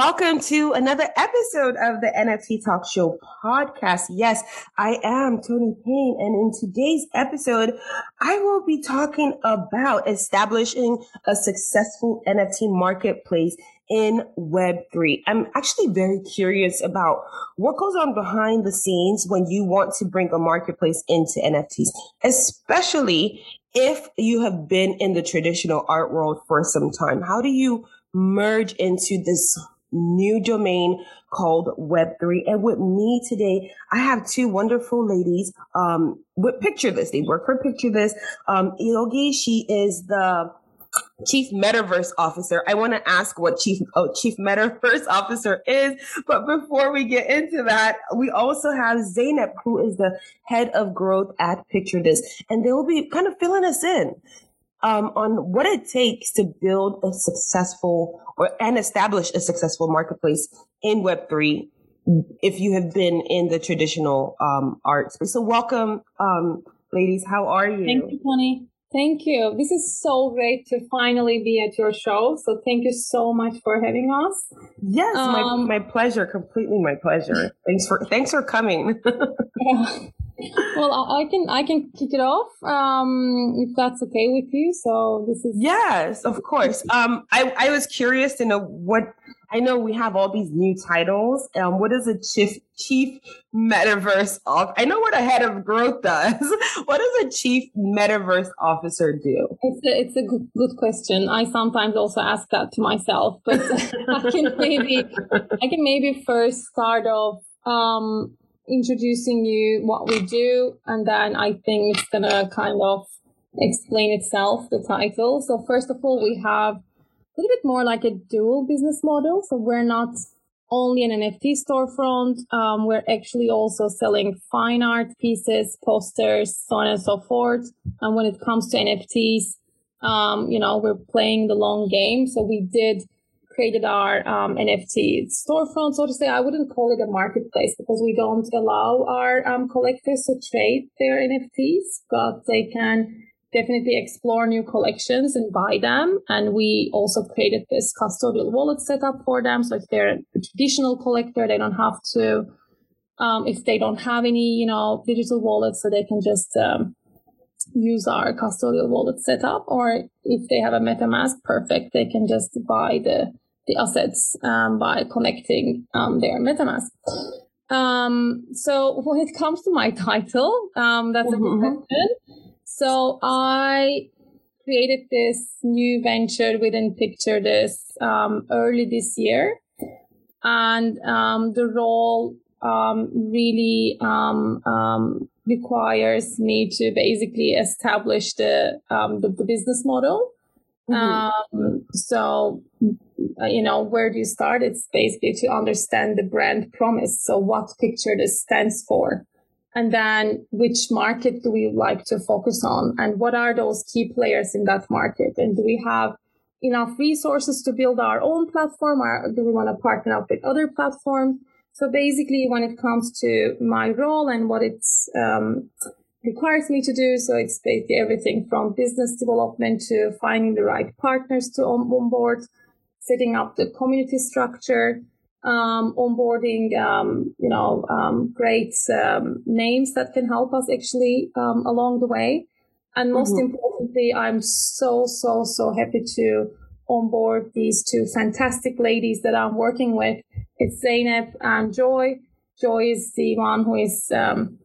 Welcome to another episode of the NFT Talk Show podcast. Yes, I am Tony Payne, and in today's episode, I will be talking about establishing a successful NFT marketplace in Web3. I'm actually very curious about what goes on behind the scenes when you want to bring a marketplace into NFTs, especially if you have been in the traditional art world for some time. How do you merge into this new domain called Web3. And with me today, I have two wonderful ladies um, with Picture This. They work for Picture This. Um, Ilgi, she is the Chief Metaverse Officer. I want to ask what Chief oh, Chief Metaverse Officer is, but before we get into that, we also have Zainab, who is the head of growth at Picture This, and they will be kind of filling us in um, on what it takes to build a successful or and establish a successful marketplace in Web3 if you have been in the traditional um, art space. So welcome, um, ladies. How are you? Thank you, Tony. Thank you. This is so great to finally be at your show. So thank you so much for having us. Yes, um, my, my pleasure. Completely my pleasure. Thanks for thanks for coming. yeah well, I can I can kick it off um, if that's okay with you. So this is yes, of course. Um, I I was curious to know what I know. We have all these new titles. Um, what is a chief chief metaverse off? I know what a head of growth does. what does a chief metaverse officer do? It's a, it's a good, good question. I sometimes also ask that to myself, but I can maybe I can maybe first start off um, introducing you what we do, and then I think it's gonna kind of explain itself, the title. So first of all, we have a little bit more like a dual business model. So we're not only an NFT storefront. Um, we're actually also selling fine art pieces, posters, so on and so forth. And when it comes to NFTs, um, you know, we're playing the long game. So we did created our um, NFT storefront, so to say. I wouldn't call it a marketplace because we don't allow our um, collectors to trade their NFTs, but they can definitely explore new collections and buy them. And we also created this custodial wallet setup for them. So if they're a traditional collector, they don't have to, um, if they don't have any, you know, digital wallets, so they can just um, use our custodial wallet setup. Or if they have a MetaMask, perfect, they can just buy the the assets um, by connecting um, their MetaMask. Um, so when it comes to my title, um, that's mm-hmm. a good question. So I created this new venture within Picture This um, early this year, and um, the role really requires me to basically establish the the, the business model. Mm-hmm. Um, so uh, you know, where do you start? It's basically to understand the brand promise. So what picture this stands for. And then which market do we like to focus on? And what are those key players in that market? And do we have enough resources to build our own platform or do we want to partner up with other platforms? So basically, when it comes to my role and what it's, um, requires me to do, so it's basically everything from business development to finding the right partners to onboard setting up the community structure, um, onboarding, um, you know, um, great um, names that can help us actually um, along the way. And most mm-hmm. importantly, I'm so, so, so happy to onboard these two fantastic ladies that I'm working with. It's Zainab and Joy. Joy is the one who is um,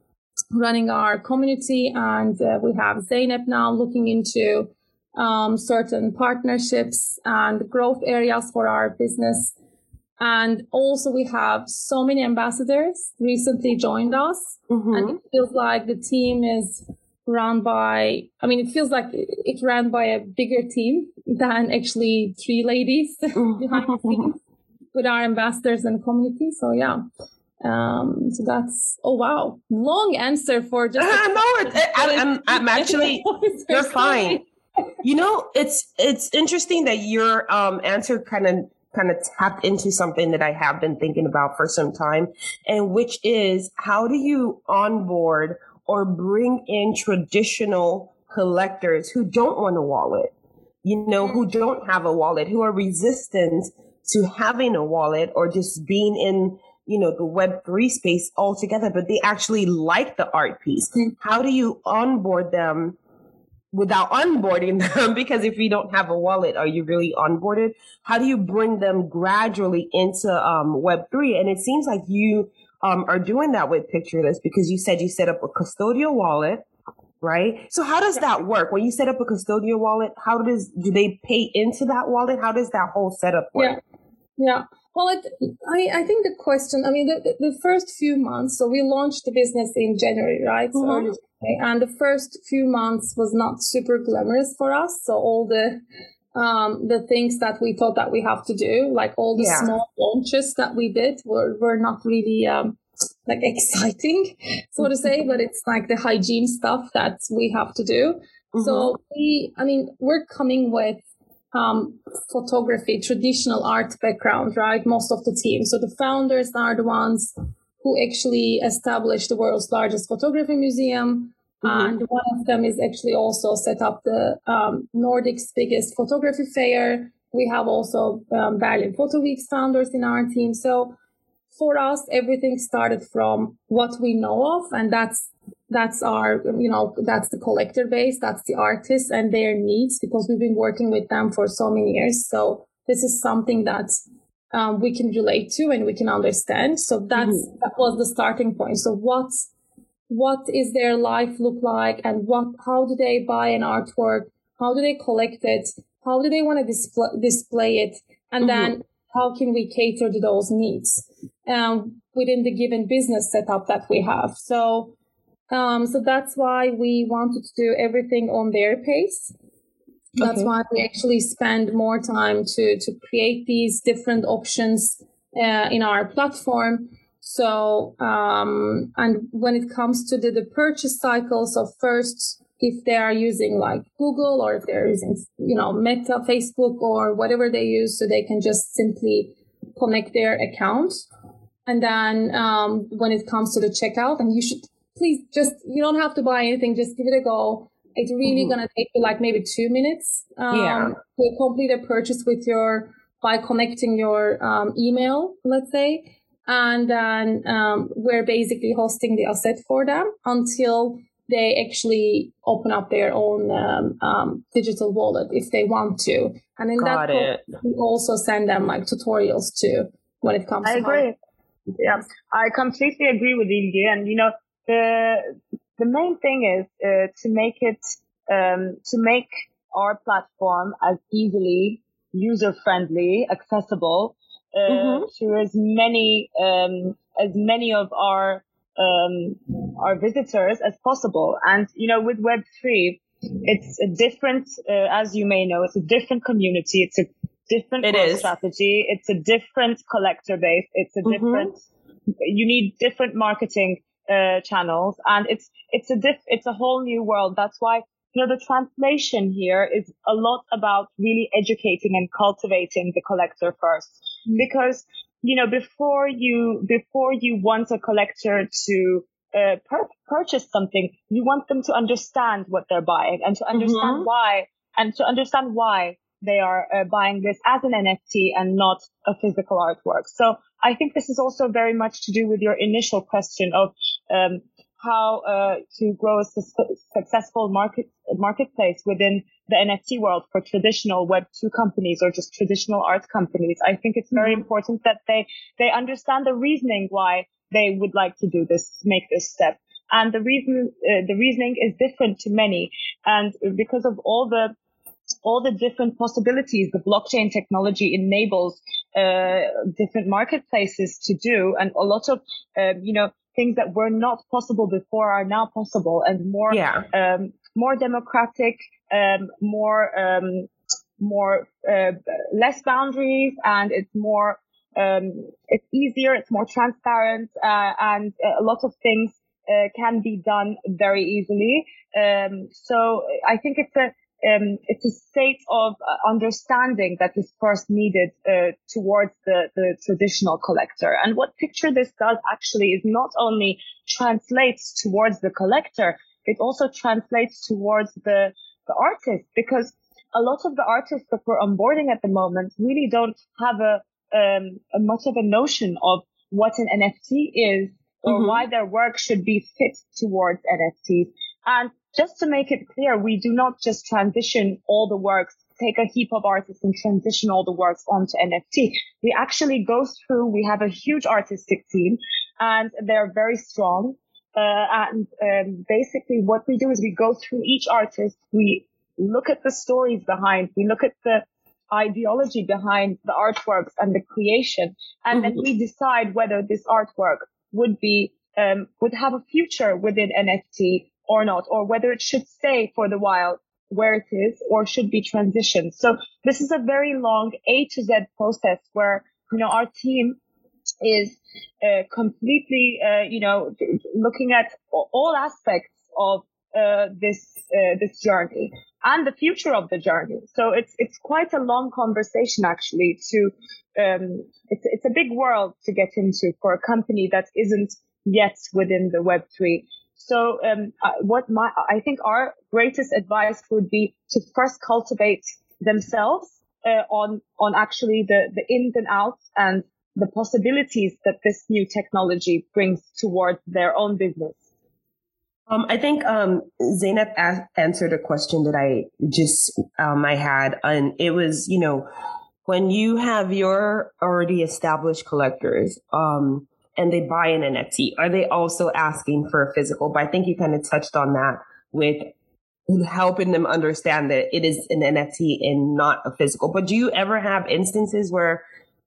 running our community, and uh, we have Zainab now looking into um, certain partnerships and growth areas for our business. And also we have so many ambassadors recently joined us mm-hmm. and it feels like the team is run by, I mean, it feels like it's run by a bigger team than actually three ladies behind the scenes with our ambassadors and community. So yeah, Um, so that's oh wow, long answer for just. Uh, no, I, I'm, I'm actually you're fine. You know, it's it's interesting that your um, answer kind of kind of tapped into something that I have been thinking about for some time, and which is how do you onboard or bring in traditional collectors who don't want a wallet, you know, who don't have a wallet, who are resistant to having a wallet or just being in you know, the Web3 space altogether, but they actually like the art piece. Mm-hmm. How do you onboard them without onboarding them? because if you don't have a wallet, are you really onboarded? How do you bring them gradually into um, Web3? And it seems like you um, are doing that with Picture This because you said you set up a custodial wallet. Right. So how does that work? When you set up a custodial wallet, how does do they pay into that wallet? How does that whole setup work? Yeah. Yeah. Well, it, I, I think the question, I mean, the, the first few months, so we launched the business in January, right? So mm-hmm. January, and the first few months was not super glamorous for us. So all the, um, the things that we thought that we have to do, like all the yeah. small launches that we did were, were not really, um, like exciting, so to say, but it's like the hygiene stuff that we have to do. Mm-hmm. So we, I mean, we're coming with um, photography, traditional art background, right? Most of the team. So the founders are the ones who actually established the world's largest photography museum. Mm-hmm. And one of them is actually also set up the um, Nordic's biggest photography fair. We have also um, Berlin Photo Week's founders in our team. So for us, everything started from what we know of, and that's that's our you know that's the collector base that's the artists and their needs because we've been working with them for so many years. So this is something that um, we can relate to and we can understand. So that's mm-hmm. that was the starting point. So what what is their life look like and what how do they buy an artwork? How do they collect it? How do they want to display display it? And mm-hmm. then how can we cater to those needs um, within the given business setup that we have? So um, so that's why we wanted to do everything on their pace. That's okay. why we actually spend more time to, to create these different options uh, in our platform. So, um, and when it comes to the, the purchase cycle, so first, if they are using like Google or if they're using, you know, Meta, Facebook or whatever they use, so they can just simply connect their account. And then um, when it comes to the checkout, and you should please just, you don't have to buy anything. Just give it a go. It's really mm-hmm. going to take you like maybe two minutes um, yeah. to complete a purchase with your, by connecting your um, email, let's say. And then um, we're basically hosting the asset for them until they actually open up their own um, um, digital wallet if they want to. And in Got that, it. we also send them like tutorials too when it comes. To I to agree. How- yeah, I completely agree with you. And you know, the the main thing is uh, to make it um, to make our platform as easily user friendly, accessible uh, mm-hmm. to as many um, as many of our um, our visitors as possible. And you know, with Web three, it's a different, uh, as you may know, it's a different community. It's a different it strategy. It's a different collector base. It's a mm-hmm. different. You need different marketing uh, channels and it's it's a diff it's a whole new world that's why you know the translation here is a lot about really educating and cultivating the collector 1st mm-hmm. because you know before you before you want a collector to uh, per- purchase something you want them to understand what they're buying and to understand mm-hmm. why and to understand why they are uh, buying this as an NFT and not a physical artwork. So I think this is also very much to do with your initial question of um, how uh, to grow a su- successful market marketplace within the NFT world for traditional Web two companies or just traditional art companies. I think it's very mm-hmm. important that they they understand the reasoning why they would like to do this, make this step. And the reason, uh, the reasoning is different to many. And because of all the all the different possibilities the blockchain technology enables uh, different marketplaces to do, and a lot of uh, you know things that were not possible before are now possible, and more yeah. um, more democratic, um, more um, more uh, less boundaries, and it's more um, it's easier, it's more transparent, uh, and a lot of things uh, can be done very easily. Um, so I think it's a um, it's a state of uh, understanding that is first needed uh, towards the, the traditional collector. And what Picture This does actually is not only translates towards the collector, it also translates towards the, the artist because a lot of the artists that we're onboarding at the moment really don't have a, um, a much of a notion of what an NFT is or mm-hmm. why their work should be fit towards NFTs. And just to make it clear, we do not just transition all the works, take a heap of artists and transition all the works onto NFT. We actually go through, we have a huge artistic team and they're very strong. Uh, and um, basically what we do is we go through each artist, we look at the stories behind, we look at the ideology behind the artworks and the creation, and mm-hmm. then we decide whether this artwork would be um, would have a future within NFT or not, or whether it should stay for the while where it is or should be transitioned. So this is a very long A to Z process where, you know, our team is uh, completely, uh, you know, looking at all aspects of uh, this uh, this journey and the future of the journey. So it's it's quite a long conversation actually. To um, it's it's a big world to get into for a company that isn't yet within the Web three. So um, uh, what my I think our greatest advice would be to first cultivate themselves uh, on on actually the the ins and outs and the possibilities that this new technology brings towards their own business. Um, I think um, Zainab a- answered a question that I just um, I had, and it was you know when you have your already established collectors, um, and they buy an NFT, are they also asking for a physical? But I think you kind of touched on that with helping them understand that it is an NFT and not a physical. But do you ever have instances where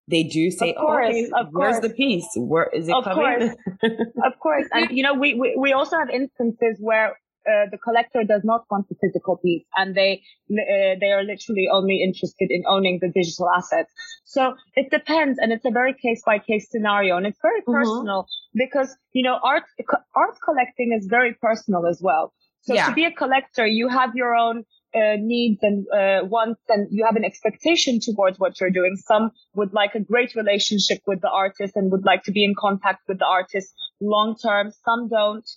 they do say, of course, oh, okay, where's course. the piece? Where is it of coming? Course. of course. And, you know, we, we, we also have instances where uh, the collector does not want the physical piece and they uh, they are literally only interested in owning the digital assets. So it depends, and it's a very case by case scenario, and it's very mm-hmm. personal mm-hmm. because you know art art collecting is very personal as well. So yeah. to be a collector, you have your own uh, needs and uh, wants, and you have an expectation towards what you're doing. Some would like a great relationship with the artist and would like to be in contact with the artist long term. Some don't.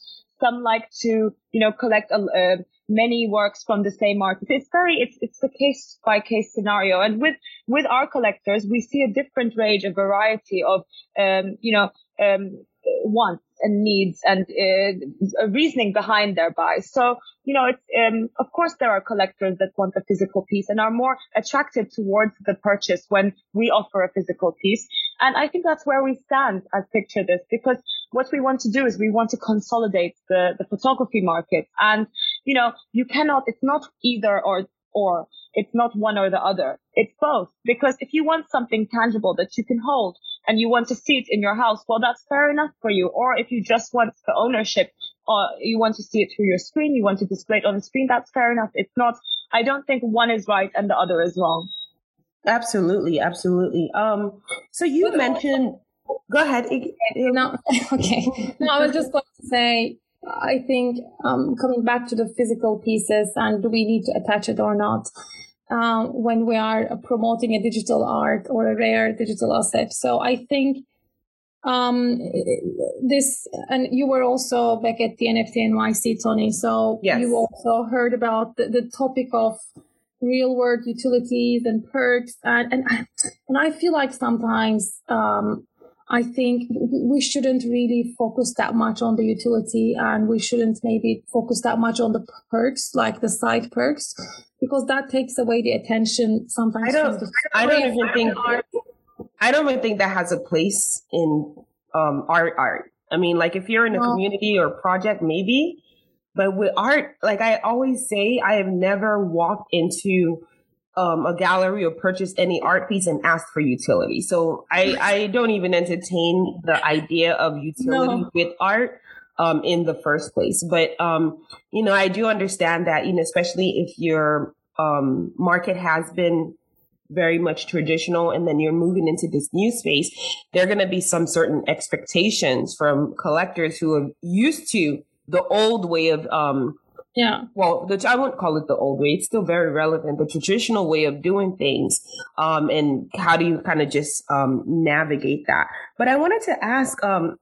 Some like to, you know, collect uh, many works from the same artist. It's very, it's, it's a case by case scenario. And with, with our collectors, we see a different range, a variety of, um, you know, um, wants and needs and uh, reasoning behind their. So, you know, it's, um, of course there are collectors that want a physical piece and are more attracted towards the purchase when we offer a physical piece. And I think that's where we stand as Picture This because what we want to do is we want to consolidate the, the photography market. And, you know, you cannot, it's not either or, or it's not one or the other. It's both. Because if you want something tangible that you can hold and you want to see it in your house, well, that's fair enough for you. Or if you just want the ownership or you want to see it through your screen, you want to display it on the screen, that's fair enough. It's not, I don't think one is right and the other is wrong. Absolutely. Absolutely. Um, so you mentioned, go ahead. No, okay. No, I was just going to say, I think um, coming back to the physical pieces and do we need to attach it or not uh, when we are promoting a digital art or a rare digital asset. So I think um, this, and you were also back at the NFT NYC, Tony. So yes. you also heard about the, the topic of real world utilities and perks and and, and I feel like sometimes um, I think we shouldn't really focus that much on the utility and we shouldn't maybe focus that much on the perks, like the side perks, because that takes away the attention sometimes. I don't, I don't even think, I don't even think that has a place in um, art art. I mean, like if you're in a well, community or project, maybe, but with art, like I always say, I have never walked into um, a gallery or purchase any art piece and ask for utility. So I, I don't even entertain the idea of utility no. with art um, in the first place. But, um, you know, I do understand that, you know, especially if your um, market has been very much traditional and then you're moving into this new space, there are going to be some certain expectations from collectors who are used to the old way of, um, yeah. Well, the, I wouldn't call it the old way. It's still very relevant. The traditional way of doing things. Um, and how do you kind of just, um, navigate that? But I wanted to ask, um,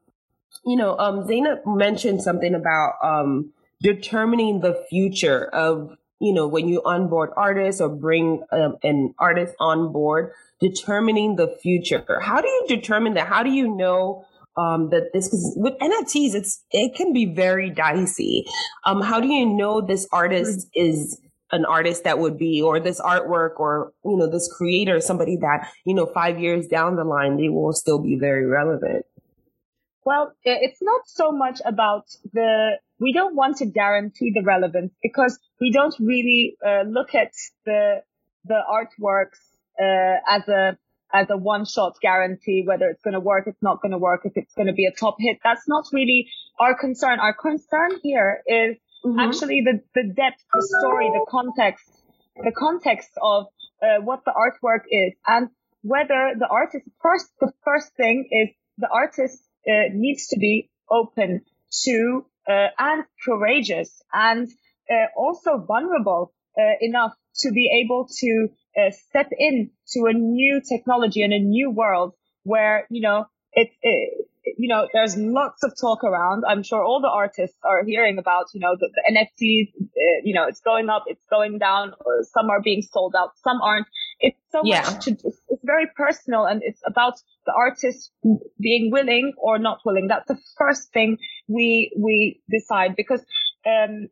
you know, um, Zainab mentioned something about, um, determining the future of you know, when you onboard artists or bring um, an artist on board, determining the future. How do you determine that? How do you know um, that this? Because with NFTs, it's it can be very dicey. Um, how do you know this artist is an artist that would be, or this artwork, or you know, this creator, somebody that you know, five years down the line, they will still be very relevant. Well, it's not so much about the we don't want to guarantee the relevance because we don't really uh, look at the the artworks uh, as a as a one shot guarantee whether it's going to work, it's not going to work, if it's going to be a top hit. That's not really our concern. Our concern here is mm-hmm. actually the the depth, the story, the context, the context of uh, what the artwork is and whether the artist first the first thing is the artist uh, needs to be open to uh, and courageous and uh, also vulnerable uh, enough to be able to step in to a new technology and a new world where, you know, it's, it, you know, there's lots of talk around. I'm sure all the artists are hearing about, you know, the, the NFTs, uh, you know, it's going up, it's going down, some are being sold out, some aren't. It's so yeah. much to, it's very personal and it's about the artist being willing or not willing. That's the first thing we, we decide because, um,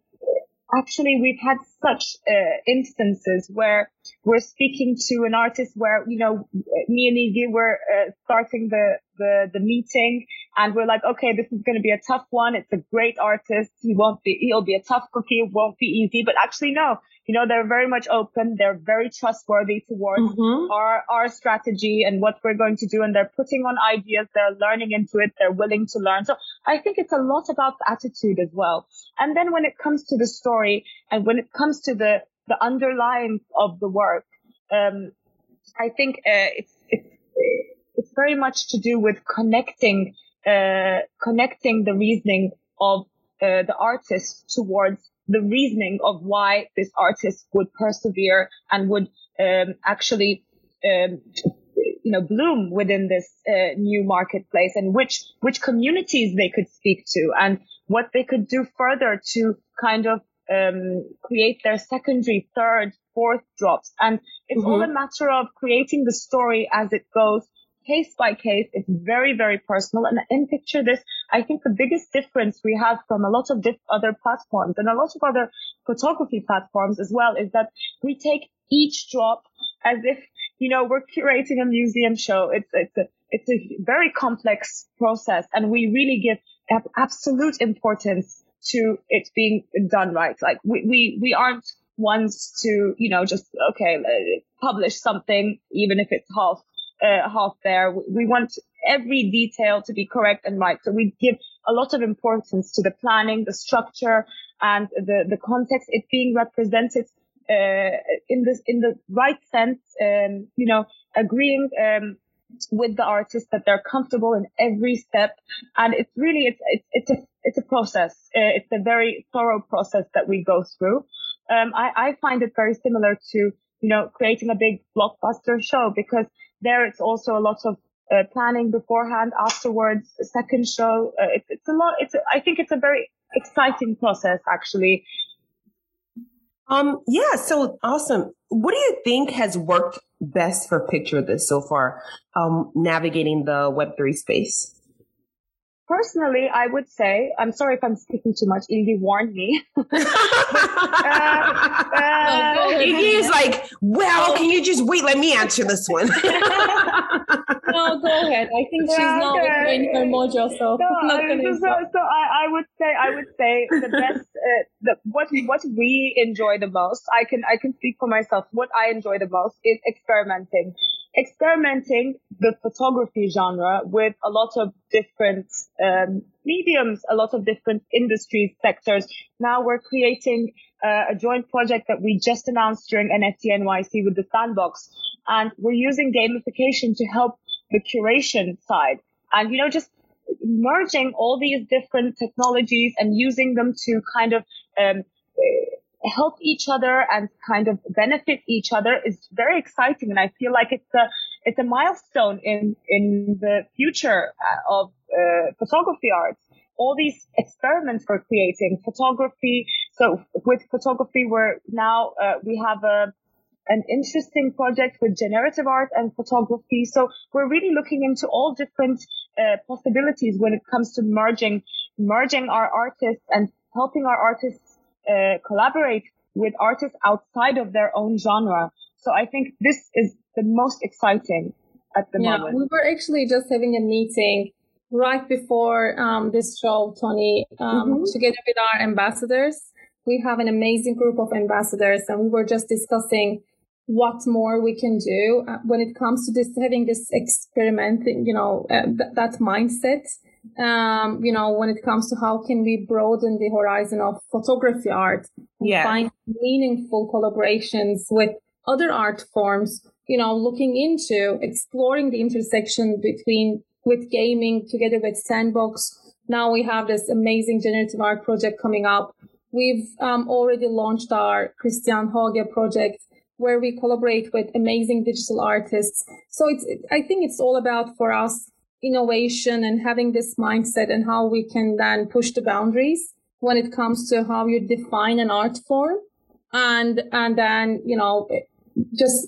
actually we've had such uh, instances where we're speaking to an artist where you know me and Iggy were uh, starting the, the the meeting and we're like okay this is going to be a tough one. It's a great artist. He won't be he'll be a tough cookie. It won't be easy. But actually no you know they're very much open they're very trustworthy towards mm-hmm. our our strategy and what we're going to do and they're putting on ideas they're learning into it they're willing to learn so I think it's a lot about the attitude as well and then when it comes to the story and when it comes to the the underlying of the work. Um, I think uh, it's it's it's very much to do with connecting uh, connecting the reasoning of uh, the artist towards the reasoning of why this artist would persevere and would um, actually um, you know bloom within this uh, new marketplace and which which communities they could speak to and what they could do further to kind of um, create their secondary, third, fourth drops. And it's mm-hmm. all a matter of creating the story as it goes, case by case. It's very, very personal. And in picture this, I think the biggest difference we have from a lot of other platforms and a lot of other photography platforms as well is that we take each drop as if, you know, we're curating a museum show. It's, it's a, it's a very complex process and we really give absolute importance to it being done right. Like we, we, we aren't ones to, you know, just, okay, uh, publish something, even if it's half, uh, half there. We want every detail to be correct and right. So we give a lot of importance to the planning, the structure and the, the context, it being represented, uh, in this, in the right sense, um, you know, agreeing, um, with the artist that they're comfortable in every step. And it's really, it's, it's, it's a, it's a process. Uh, it's a very thorough process that we go through. Um, I, I find it very similar to, you know, creating a big blockbuster show because there it's also a lot of uh, planning beforehand, afterwards, second show. Uh, it's, it's a lot. It's, I think it's a very exciting process actually. Um, yeah. So awesome. What do you think has worked best for picture this so far, um, navigating the Web3 space? Personally, I would say, I'm sorry if I'm speaking too much. Iggy warned me. but, uh, uh, Iggy is like, well, can you just wait? Let me answer this one. no, go ahead. I think she's yeah, not okay. in her mojo, so no, so, so, so I, I, would say, I would say the best, uh, the, what what we enjoy the most. I can I can speak for myself. What I enjoy the most is experimenting experimenting the photography genre with a lot of different um, mediums, a lot of different industries, sectors. Now we're creating uh, a joint project that we just announced during NFT NYC with the Sandbox. and we're using gamification to help the curation side. And, you know, just merging all these different technologies and using them to kind of, um, help each other and kind of benefit each other is very exciting. And I feel like it's a, it's a milestone in, in the future uh, of uh, photography arts. All these experiments we're creating, photography. So with photography, we're now, uh, we have a, an interesting project with generative art and photography. So we're really looking into all different uh, possibilities when it comes to merging, merging our artists and helping our artists uh, collaborate with artists outside of their own genre. So I think this is the most exciting at the yeah, moment. We were actually just having a meeting right before um, this show, Tony, um, mm-hmm. together with our ambassadors. We have an amazing group of ambassadors, and we were just discussing what more we can do uh, when it comes to this having this experiment you know uh, th- that mindset um, you know when it comes to how can we broaden the horizon of photography art yeah. find meaningful collaborations with other art forms you know looking into exploring the intersection between with gaming together with sandbox now we have this amazing generative art project coming up we've um, already launched our christian Hage project where we collaborate with amazing digital artists. So it's, I think it's all about for us innovation and having this mindset and how we can then push the boundaries when it comes to how you define an art form and, and then, you know, just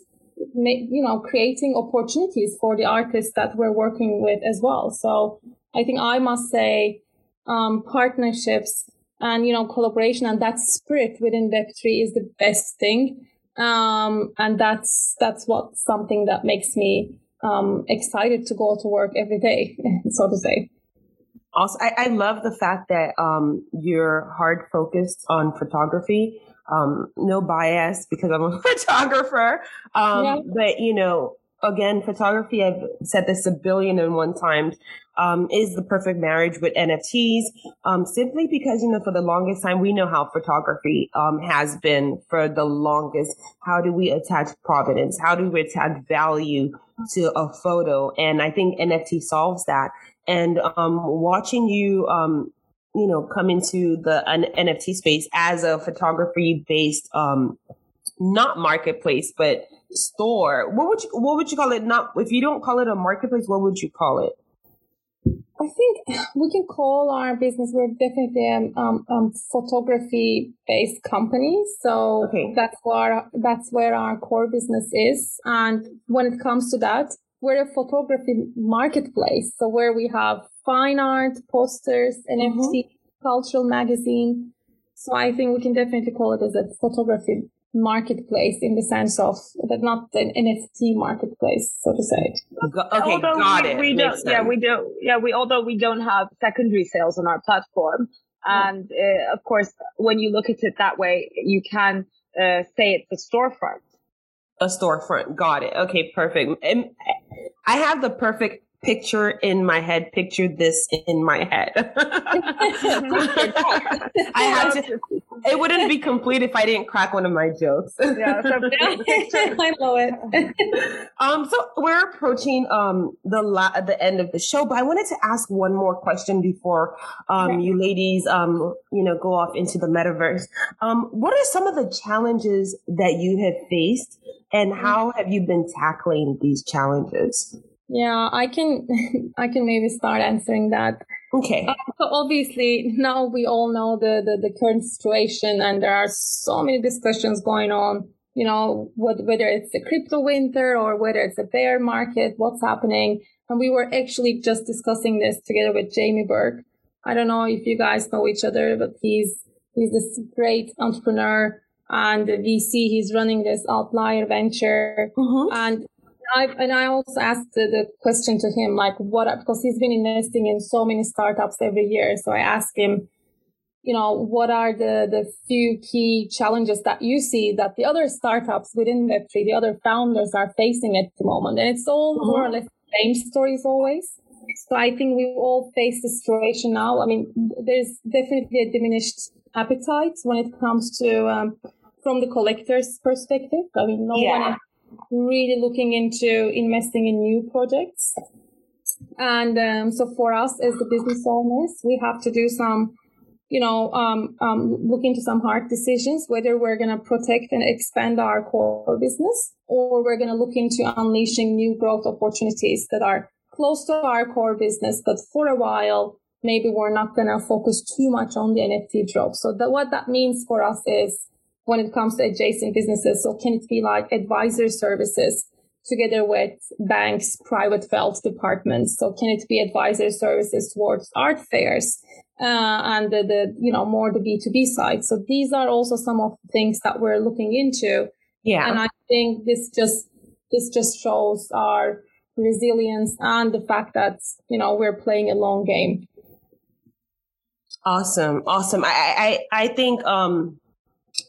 make, you know, creating opportunities for the artists that we're working with as well. So I think I must say, um, partnerships and, you know, collaboration and that spirit within Web3 is the best thing um, and that's, that's what something that makes me, um, excited to go to work every day, so to say. Also, I, I love the fact that, um, you're hard focused on photography. Um, no bias because I'm a photographer. Um, yeah. but you know, again, photography, I've said this a billion and one times, um, is the perfect marriage with NFTs, um, simply because, you know, for the longest time, we know how photography, um, has been for the longest. How do we attach provenance? How do we attach value to a photo? And I think NFT solves that. And, um, watching you, um, you know, come into the NFT space as a photography based, um, not marketplace, but store. What would you what would you call it? Not if you don't call it a marketplace, what would you call it? We can call our business. We're definitely a um, um, photography based company, so okay. that's where that's where our core business is. And when it comes to that, we're a photography marketplace. So where we have fine art, posters, NFT, mm-hmm. cultural magazine. So I think we can definitely call it as a photography marketplace in the sense of that not an NFT marketplace, so to say. Okay, although got we, it. We don't, yeah, we don't. Yeah, we although we don't have secondary sales on our platform, and uh, of course, when you look at it that way, you can uh, say it's a storefront. A storefront. Got it. Okay, perfect. And I have the perfect picture in my head, picture this in my head. I had to, it wouldn't be complete if I didn't crack one of my jokes. yeah, so I know it. um, so we're approaching um the la- the end of the show, but I wanted to ask one more question before um okay. you ladies um you know go off into the metaverse. Um, what are some of the challenges that you have faced, and how have you been tackling these challenges? Yeah, I can I can maybe start answering that. Okay. Uh, so obviously now we all know the, the, the current situation and there are so many discussions going on, you know, what, whether it's a crypto winter or whether it's a bear market, what's happening. And we were actually just discussing this together with Jamie Burke. I don't know if you guys know each other, but he's, he's this great entrepreneur and VC. He's running this outlier venture mm-hmm. and I and I also asked the, the, question to him, like what because he's been investing in so many startups every year. So I asked him, you know, what are the the few key challenges that you see that the other startups within Web3, the other founders are facing at the moment, and it's all mm-hmm. more or less the same stories always. So I think we all face the situation now. I mean, there's definitely a diminished appetite when it comes to um, from the collector's perspective. I mean, no yeah. one really looking into investing in new projects. And um, so for us as the business owners, we have to do some, you know, um, um, look into some hard decisions whether we're going to protect and expand our core business or we're going to look into unleashing new growth opportunities that are close to our core business, but for a while, maybe we're not going to focus too much on the NFT drop. So that what that means for us is when it comes to adjacent businesses. So can it be like advisor services together with banks, private wealth departments? So can it be advisor services towards art fairs? Uh, and the, the, you know, more the B2B side. So these are also some of the things that we're looking into. Yeah. And I think this just, this just shows our resilience and the fact that, you know, we're playing a long game. Awesome. Awesome. I, I, I think, um,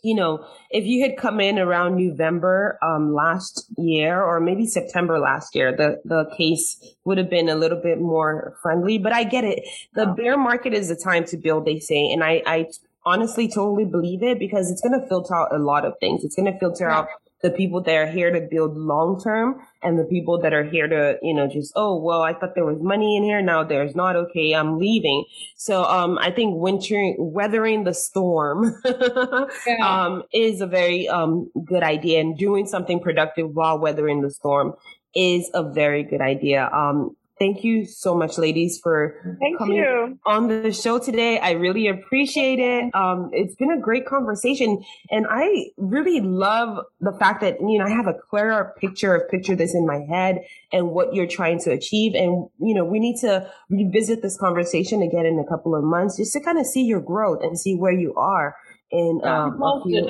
you know, if you had come in around November um, last year or maybe September last year, the, the case would have been a little bit more friendly. But I get it. The bear market is the time to build, they say. And I, I honestly totally believe it because it's going to filter out a lot of things. It's going to filter yeah. out the people that are here to build long term and the people that are here to, you know, just, oh, well, I thought there was money in here. Now there's not. Okay. I'm leaving. So, um, I think wintering, weathering the storm, yeah. um, is a very, um, good idea and doing something productive while weathering the storm is a very good idea. Um, Thank you so much, ladies, for Thank coming you. on the show today. I really appreciate it. Um, it's been a great conversation, and I really love the fact that you know I have a clearer picture of picture this in my head and what you're trying to achieve. And you know, we need to revisit this conversation again in a couple of months just to kind of see your growth and see where you are in um, a few,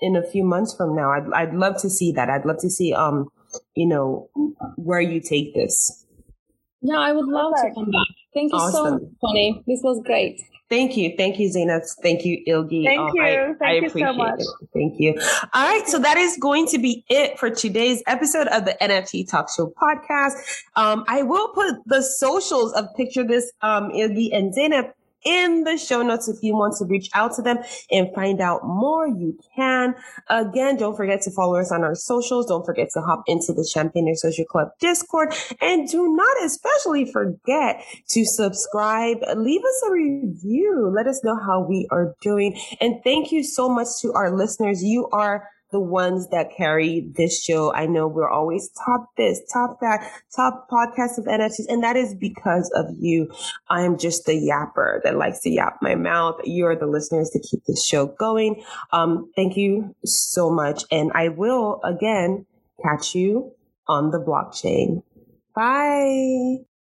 in a few months from now. I'd I'd love to see that. I'd love to see um, you know, where you take this. Yeah, I would love Perfect. to come back. Thank you awesome. so much, Tony. This was great. Thank you. Thank you, Zainab. Thank you, Ilgi. Thank um, you. I, Thank I you so much. It. Thank you. All right. So that is going to be it for today's episode of the NFT Talk Show podcast. Um, I will put the socials of Picture This, um, Ilgi and Zainab in the show notes if you want to reach out to them and find out more you can. Again don't forget to follow us on our socials. Don't forget to hop into the champagne social club discord. And do not especially forget to subscribe. Leave us a review. Let us know how we are doing. And thank you so much to our listeners. You are the ones that carry this show. I know we're always top this, top that, top podcast of NFTs, and that is because of you. I am just the yapper that likes to yap my mouth. You're the listeners to keep this show going. Um, thank you so much. And I will again catch you on the blockchain. Bye.